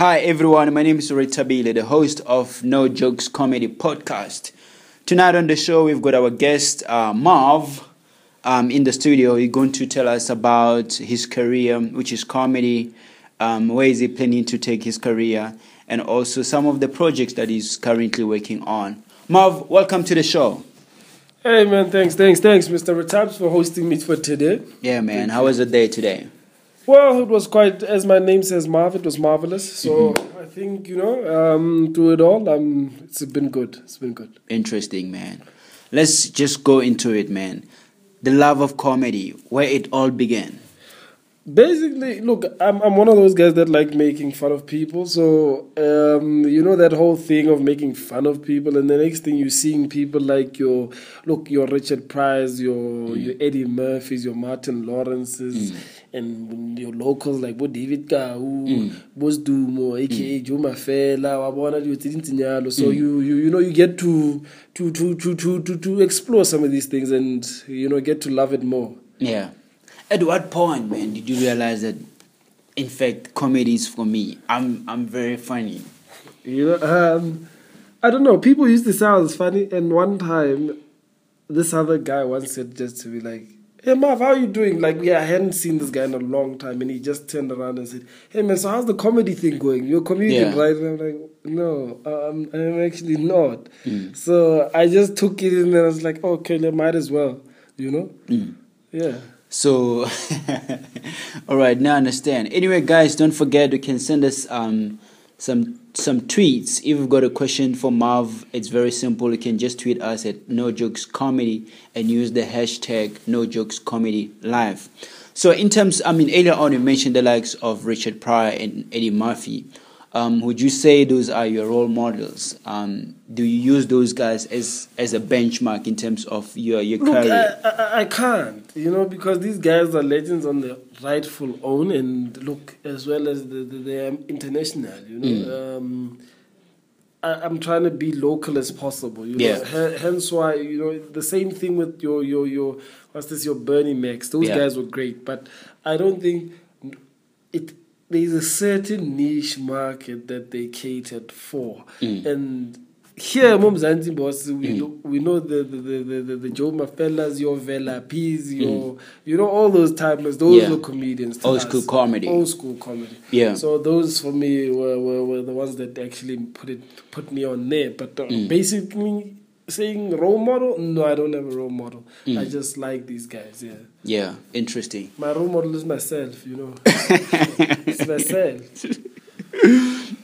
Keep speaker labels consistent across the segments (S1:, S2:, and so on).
S1: Hi everyone, my name is Rita Bile, the host of No Jokes Comedy Podcast. Tonight on the show, we've got our guest uh, Marv um, in the studio. He's going to tell us about his career, which is comedy, um, where is he planning to take his career, and also some of the projects that he's currently working on. Marv, welcome to the show.
S2: Hey man, thanks, thanks, thanks, Mr. Retabs, for hosting me for today.
S1: Yeah, man. How was the day today?
S2: Well, it was quite, as my name says, Marv. It was marvelous. So I think you know, um, through it all, um, it's been good. It's been good.
S1: Interesting, man. Let's just go into it, man. The love of comedy, where it all began.
S2: Basically, look, I'm I'm one of those guys that like making fun of people. So um, you know that whole thing of making fun of people, and the next thing you're seeing people like your look, your Richard Pryor, your mm. your Eddie Murphys, your Martin Lawrences, mm. and your locals like Bo David Kau, mm. Boss Dumo, aka Joe Mafela, wabona dilo tse dintseng jalo. So you you you know you get to to to to to to explore some of these things and you know get to love it more.
S1: Yeah. At what point, man, did you realize that, in fact, comedy is for me? I'm I'm very funny.
S2: You know, um, I don't know. People used to say I was funny, and one time, this other guy once said just to be like, "Hey, Marv, how are you doing?" Like, yeah, I hadn't seen this guy in a long time, and he just turned around and said, "Hey, man, so how's the comedy thing going? You're a comedian,
S1: Yeah.
S2: right?" And I'm like, "No, um, I'm actually not." So I just took it, in, and I was like, "Okay, then might as well," you know? Yeah.
S1: So, all right, now I understand. Anyway, guys, don't forget you can send us um some some tweets. If you've got a question for Marv, it's very simple. You can just tweet us at No Jokes Comedy and use the hashtag No Jokes Comedy Live. So, in terms, I mean, earlier on you mentioned the likes of Richard Pryor and Eddie Murphy. Um, would you say those are your role models? Um, do you use those guys as as a benchmark in terms of your your
S2: Look,
S1: career?
S2: I, I, I can't, you know, because these guys are legends on their rightful own, and look, as well as the, the, they are international, you know. Um, I, I'm trying to be local as possible, you know.
S1: Yeah.
S2: Hence why, you know, the same thing with your your your what's this your Bernie Macs. Those
S1: Yeah.
S2: guys were great, but I don't think it. There's a certain niche market that they catered for,
S1: Mm.
S2: and here Mumzanzi boss, we know, we know the the, the, the, the, Joe Mafelas, your Vela P's, your you know all those timers, those
S1: Mm. Yeah.
S2: were comedians.
S1: Old
S2: us.
S1: school comedy.
S2: Old school comedy.
S1: Yeah.
S2: So those for me were, were, were the ones that actually put it put me on there. But uh,
S1: Mm.
S2: basically saying role model, no, I don't have a role model.
S1: Mm.
S2: I just like these guys. Yeah.
S1: Yeah, interesting.
S2: My role model is myself. You know, it's myself.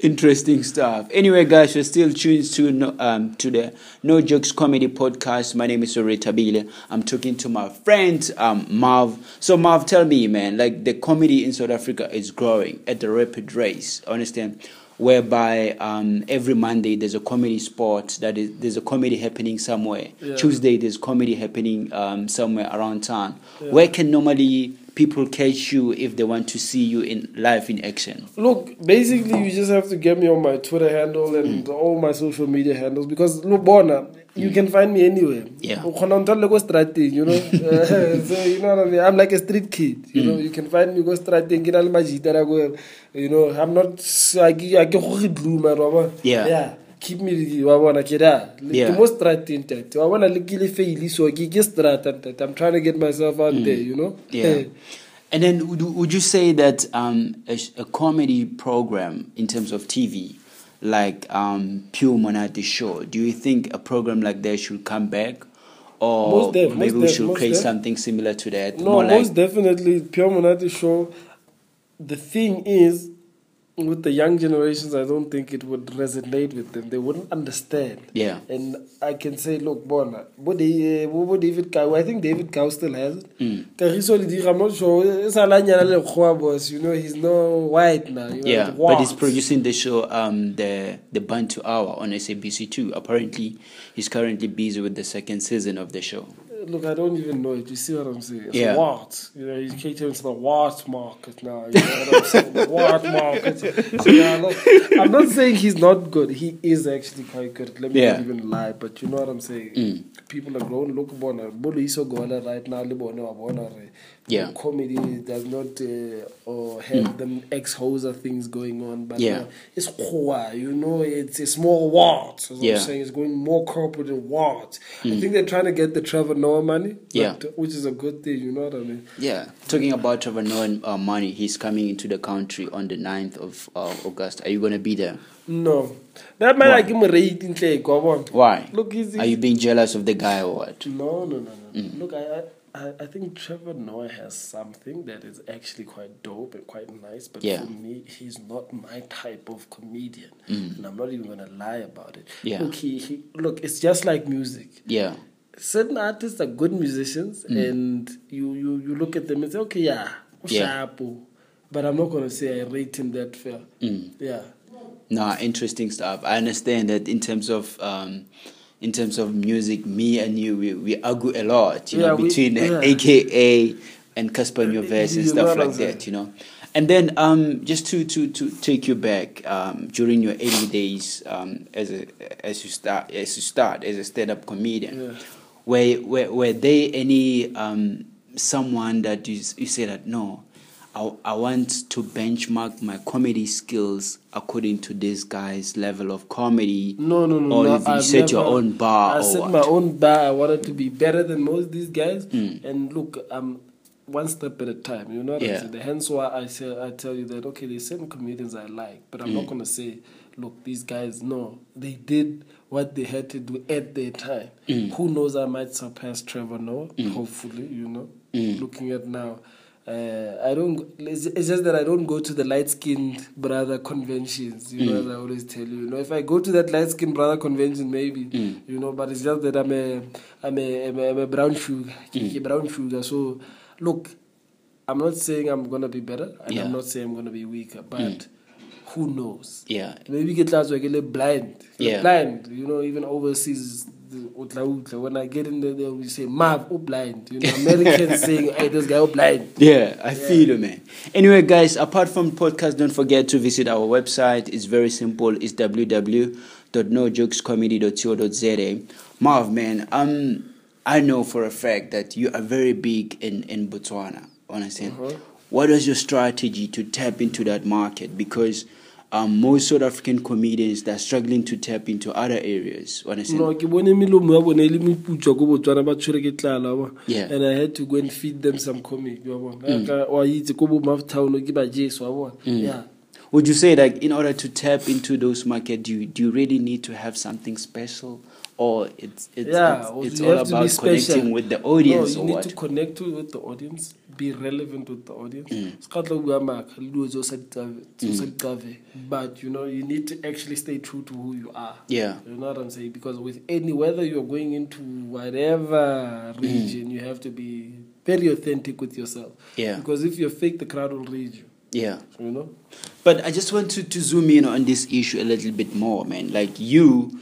S1: Interesting stuff. Anyway, guys, you're still tuned to no, um to the No Jokes Comedy Podcast. My name is Rita Bile. I'm talking to my friend um Marv. So Marv, tell me, man, like the comedy in South Africa is growing at a rapid rate. Understand? Whereby um every Monday there's a comedy spot that is there's a comedy happening somewhere.
S2: Yeah.
S1: Tuesday there's comedy happening um somewhere around town. Where can normally people catch you if they want to see you in live in action?
S2: Look, basically, you just have to get me on my Twitter handle and
S1: Mm.
S2: all my social media handles because look, Bona, you can find me anywhere.
S1: Yeah.
S2: O kgona ko strateng, you know. So you know what I mean. I'm like a street kid. You
S1: Mm.
S2: know, you can find me go strateng. Ke na le majita. You know, I'm not. I I ke go glue man, wa bona?
S1: Yeah.
S2: Yeah. Keep me wa bona ke da. Ke mo strateng tate. Wa bona le ke le fail so ke ke strata tate. I'm trying to get myself out there, you know.
S1: Mm. Yeah. And then would, would you say that um, a, a comedy program in terms of TV, like um, Pure Monate Show, do you think a program like that should come back? Or
S2: def-
S1: maybe we should
S2: most
S1: create
S2: def.
S1: something similar to that?
S2: No, most
S1: like,
S2: definitely, Pure Monate show. The thing is, with the young generations, I don't think it would resonate with them. They wouldn't understand.
S1: Yeah.
S2: And I can say, look, Bona, what what David Kau, I think David Kau still has it.
S1: Mm.
S2: Kagiso le dira mo show, e sa la nyala le lekgowa, boss. You know, he's not white now. You know,
S1: yeah, but he's producing the show, um, the the Bantu Hour on SABC2. Apparently, he's currently busy with the second season of the show.
S2: Look, I don't even know it. You see what I'm saying? It's
S1: Yeah.
S2: What? You know, he's catering to the what market now. You know what I'm saying? The what market. So, yeah, look, I'm not saying he's not good. He is actually quite good. Let me
S1: Yeah.
S2: not even lie. But you know what I'm saying?
S1: Mm.
S2: People are grown. Look, bona. Bolo iso gola right now. Le bona wa bona re.
S1: Yeah.
S2: comedy does not uh, or have them ex hoser things going on, but
S1: Mm. Yeah.
S2: uh, it's khoa, you know, it's a small ward. So
S1: Yeah. Mm.
S2: I'm saying it's going more corporate and ward. I think they're trying to get the Trevor Noah money, but,
S1: Yeah.
S2: which is a good thing, you know what I mean?
S1: Yeah, talking about Trevor Noah uh, money, he's coming into the country on the 9th of uh, August. Are you going to be there?
S2: No, that man
S1: Why?
S2: I give him a rate in on.
S1: Why?
S2: Look, he's,
S1: Are you being jealous of the guy or what?
S2: No, no, no, no.
S1: Mm.
S2: Look, I, I, I think Trevor Noah has something that is actually quite dope and quite nice. But
S1: Yeah.
S2: for me, he's not my type of comedian, and I'm not even gonna lie about it.
S1: Mm. Yeah.
S2: Look, he, he look. It's just like music.
S1: Yeah,
S2: Certain artists are good musicians, and you, you you look at them and say, okay, yeah,
S1: Mm. Yeah.
S2: oh." but I'm not gonna say I rate him that fair.
S1: Mm.
S2: Yeah.
S1: no, interesting stuff. I understand that in terms of um, in terms of music, me and you, we, we argue a lot, you
S2: Yeah,
S1: know,
S2: we-
S1: between
S2: yeah.
S1: AKA and Cassper Nyovest and stuff like that, you know. And then um, just to, to, to take you back um, during your early days um, as a as you start as you start as a stand up comedian,
S2: Yeah.
S1: Were, were were there any um, someone that you, you say that no, I, I want to benchmark my comedy skills according to this guy's level of comedy.
S2: No, no, no.
S1: Or
S2: no,
S1: if you
S2: I've
S1: set your own bar
S2: I
S1: or
S2: set
S1: what?
S2: my own bar. I wanted to be better than most of these guys.
S1: Mm.
S2: And look, I'm one step at a time. You know what
S1: Yeah.
S2: I'm saying? Hence why I say I tell you that okay, there's certain comedians I like, but I'm
S1: Mm.
S2: not gonna say, look, these guys. No, they did what they had to do at their time.
S1: Mm.
S2: Who knows? I might surpass Trevor Noah. Hopefully, you know.
S1: Mm.
S2: Looking at now. Uh, I don't. It's, just that I don't go to the light skinned brother conventions. You
S1: Mm.
S2: know, as I always tell you. You know, if I go to that light skinned brother convention, maybe.
S1: Mm.
S2: You know, but it's just that I'm a, I'm a, I'm a, I'm a brown sugar,
S1: Mm.
S2: brown sugar. So, look, I'm not saying I'm gonna be better, and
S1: Yeah. Mm.
S2: I'm not saying I'm gonna be weaker, but who knows?
S1: Yeah,
S2: Maybe get last week blind.
S1: Yeah.
S2: Blind. You know, even overseas. the utla utla. When I get in there, they will say, "Mav, oh blind." You know, Americans saying, "Hey, this guy oh blind."
S1: Yeah, I feel you, man. Anyway, guys, apart from podcast, don't forget to visit our website. It's very simple. It's www.nojokescomedy.co.za. Marv, man, um, I know for a fact that you are very big in, in Botswana. Understand?
S2: Uh-huh.
S1: What is your strategy to tap into that market? Because um, most South African comedians that are struggling to tap into other areas. Understand?
S2: no ke bone melomo ya bone e le meputswa ko botswana ba tshwere ke tlala wa
S1: Yeah.
S2: and i had to go and feed them some comic wa bona Ka- wa itse ko bo maftown ke ba jesu wa bona yeah
S1: Would you say like in order to tap into those markets, do you, do you really need to have something special, or it's it's
S2: yeah
S1: it's, it's all
S2: have to be
S1: about connecting with the audience
S2: no, you need
S1: what?
S2: to connect with the audience be relevant with the audience
S1: Mm.
S2: se ka tla bua maaka le dilo tse o sa di tsave- tse o sa di tsave. but you know you need to actually stay true to who you are
S1: Yeah.
S2: you know what i'm saying because with any whether you're going into whatever
S1: Mm.
S2: region you have to be very authentic with yourself
S1: Yeah.
S2: because if you're fake the crowd will read you
S1: Yeah.
S2: you know
S1: But I just want to, to zoom in on this issue a little bit more, man. Like you,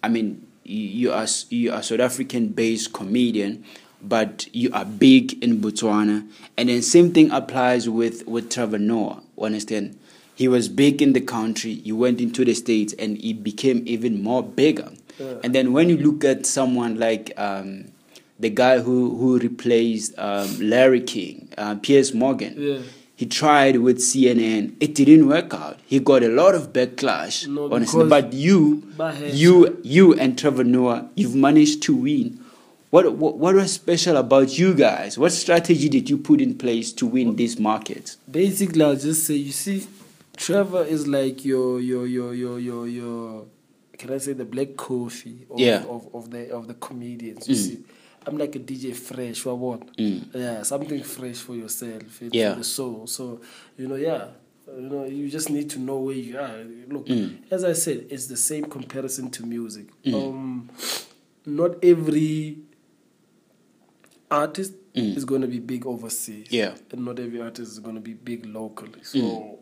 S1: I mean, you, are you are South African based comedian, but you are big in Botswana, and then same thing applies with with Trevor Noah. Understand? He was big in the country. He went into the states, and he became even more bigger.
S2: Yeah.
S1: And then when you look at someone like um, the guy who who replaced um, Larry King, uh, Piers Morgan.
S2: Yeah.
S1: He tried with CNN. It didn't work out. He got a lot of backlash.
S2: No,
S1: honestly. But you, you, you, and Trevor Noah, you've managed to win. What, what what was special about you guys? What strategy did you put in place to win this market?
S2: basically i'll just say you see trevor is like your your your your your your can i say the black coffee of,
S1: Yeah.
S2: of, of the of the comedians you
S1: Mm.
S2: see i'm like a dj fresh wa bona?
S1: Mm.
S2: yeah something fresh for yourself and
S1: Yeah.
S2: for the soul so you know yeah you know you just need to know where you are look
S1: Mm.
S2: as i said it's the same comparison to music
S1: Mm.
S2: um not every artist
S1: Mm.
S2: is going to be big overseas
S1: Yeah.
S2: and not every artist is going to be big locally. So,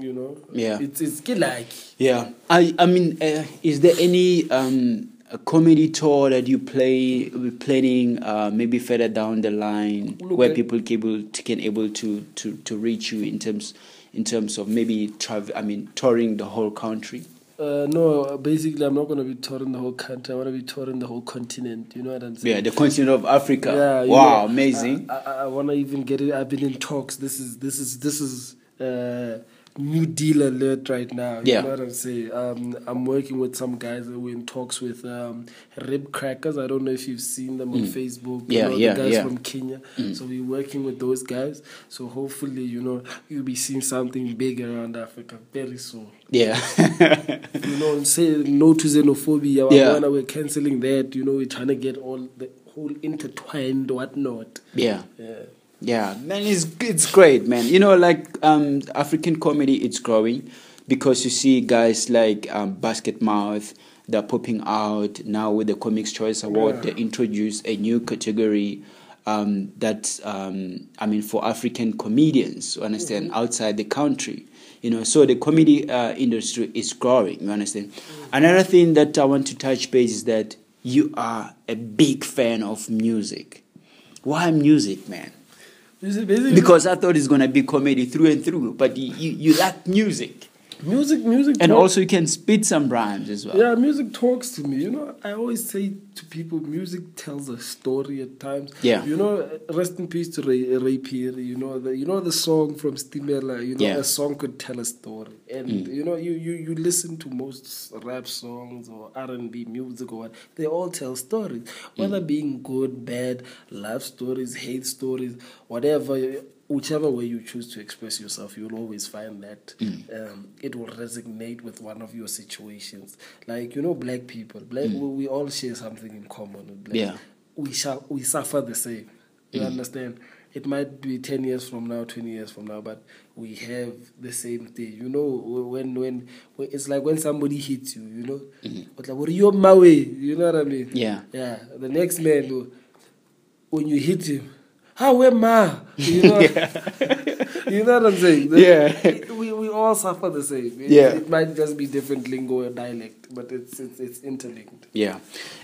S2: you know,
S1: Mm. Yeah.
S2: it's it's like
S1: Yeah, I I mean, uh, is there any um, a comedy tour that you play be planning uh, maybe further down the line
S2: Look,
S1: where people able to, can able to, to, to reach you in terms in terms of maybe travel? I mean, touring the whole country.
S2: Uh, no, basically, I'm not going to be touring the whole country. I want to be touring the whole continent. You know what I'm saying?
S1: Yeah, the continent of Africa.
S2: Yeah,
S1: wow,
S2: know,
S1: amazing.
S2: I, I, I want to even get it. I've been in talks. This is this is this is uh, new deal alert right now. You
S1: Yeah.
S2: know what I'm saying? Um, I'm working with some guys that we're in talks with um, Rib Crackers. I don't know if you've seen them on Facebook.
S1: Mm. Yeah,
S2: you know,
S1: yeah,
S2: the guys
S1: yeah.
S2: from Kenya. So we're working with those guys. So hopefully, you know, you'll be seeing something big around Africa very soon.
S1: yeah.
S2: You know, say no to xenophobia.
S1: Yeah.
S2: We're canceling that. You know, we're trying to get all the whole intertwined whatnot.
S1: yeah.
S2: Yeah.
S1: Yeah, man, it's it's great, man. You know, like um, African comedy, it's growing because you see guys like um, Basketmouth, they're popping out now with the Comics Choice Award.
S2: Yeah.
S1: They introduced a new category um, that's, um, I mean, for African comedians. You understand outside the country. You know, so the comedy uh, industry is growing. You understand. Another thing that I want to touch base is that you are a big fan of music. Why music, man? Because I thought it's gonna be comedy through and through, but you, you, you like music,
S2: music, music,
S1: and
S2: talk-
S1: also you can spit some rhymes as well.
S2: yeah, music talks to me. You know, I always say to people, music tells a story at times.
S1: Yeah.
S2: You know, rest in peace to Ray, Ray Phiri. You know the, you know the song from Stimela. You know,
S1: Yeah. Mm.
S2: a song could tell a story, and you know, you, you you listen to most rap songs or R and B music or what, they all tell stories,
S1: Mm.
S2: whether being good, bad, love stories, hate stories, whatever. Whichever way you choose to express yourself, you'll always find that
S1: Mm.
S2: um, it will resonate with one of your situations. Like you know, black people, black we, we all share something in common.
S1: Mm. Yeah.
S2: we shall we suffer the same. You understand? It might be ten years from now, twenty years from now, but we have the same thing. You know, when when, when it's like when somebody hits you, you know, it's like, what are you my way? You know what I mean?
S1: Yeah.
S2: Yeah. The next man, when you hit him, how am I? You know, you know what I'm saying?
S1: Yeah.
S2: We, we all suffer the same. It,
S1: Yeah.
S2: It might just be different lingo or dialect, but it's it's, it's interlinked.
S1: Yeah.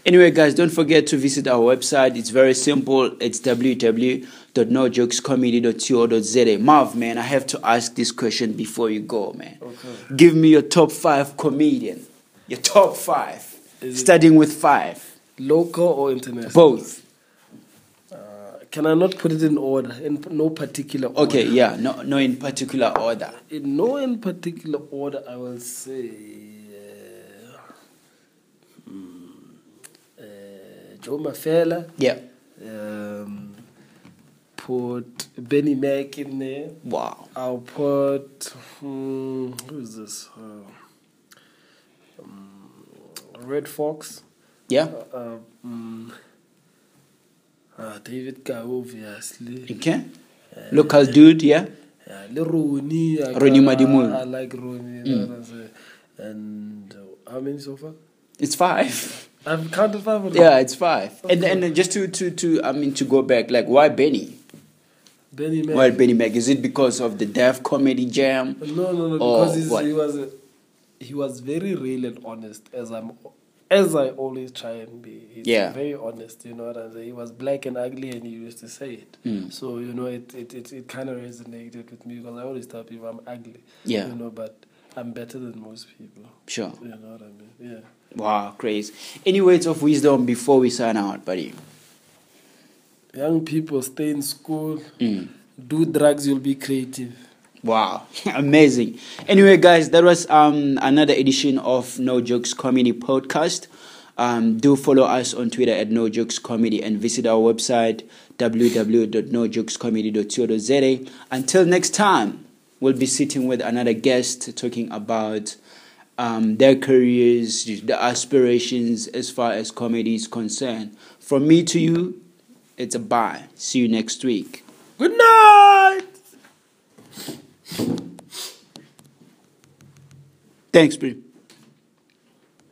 S1: Anyway, guys, don't forget to visit our website. It's very simple. It's www.nojokescomedy.co.za. Marv, man, I have to ask this question before you go, man.
S2: Okay.
S1: Give me your top five comedian. Your top five.
S2: Is
S1: Starting with five.
S2: Local or international?
S1: Both.
S2: Can I not put it in order? In no particular order.
S1: Okay, yeah. No, no, in particular order.
S2: In no in particular order, I will say. Uh, hmm, uh, Joe Mafela.
S1: Yeah.
S2: Um, put Benny Mac in there.
S1: Wow.
S2: I'll put. Hmm, who is this? Uh, um, Redd Foxx.
S1: Yeah.
S2: Uh, um, uh, David Guy, obviously.
S1: Okay. Local dude, yeah.
S2: Yeah, Rooney.
S1: Rooney Madimul.
S2: I, like Rooney. You know what I'm saying? And uh, how many so far?
S1: It's five.
S2: I've counted five. already.
S1: Yeah, it's five. And
S2: Okay.
S1: and then just to to to I mean to go back, like why Benny?
S2: Benny Mac.
S1: Why Benny Mac? Is it because of the Def Comedy Jam?
S2: No, no, no. Because he was he was very real and honest, as I'm, as I always try and be. He's
S1: Yeah.
S2: very honest. You know what I'm saying? He was black and ugly, and he used to say it.
S1: Mm.
S2: So you know, it it it, it kind of resonated with me because I always tell people I'm ugly.
S1: Yeah.
S2: You know, but I'm better than most people.
S1: Sure.
S2: You know what I mean? Yeah.
S1: Wow, crazy. Any words of wisdom before we sign out, buddy?
S2: Young people stay in school.
S1: Mm.
S2: Do drugs, you'll be creative.
S1: Wow, amazing. Anyway, guys, that was um another edition of No Jokes Comedy Podcast. Um, do follow us on Twitter at No Jokes Comedy and visit our website www.nojokescomedy.co.za. Until next time, we'll be sitting with another guest talking about um, their careers, their aspirations as far as comedy is concerned. From me to you, it's a bye. See you next week.
S2: Good night.
S1: Thanks, Bri.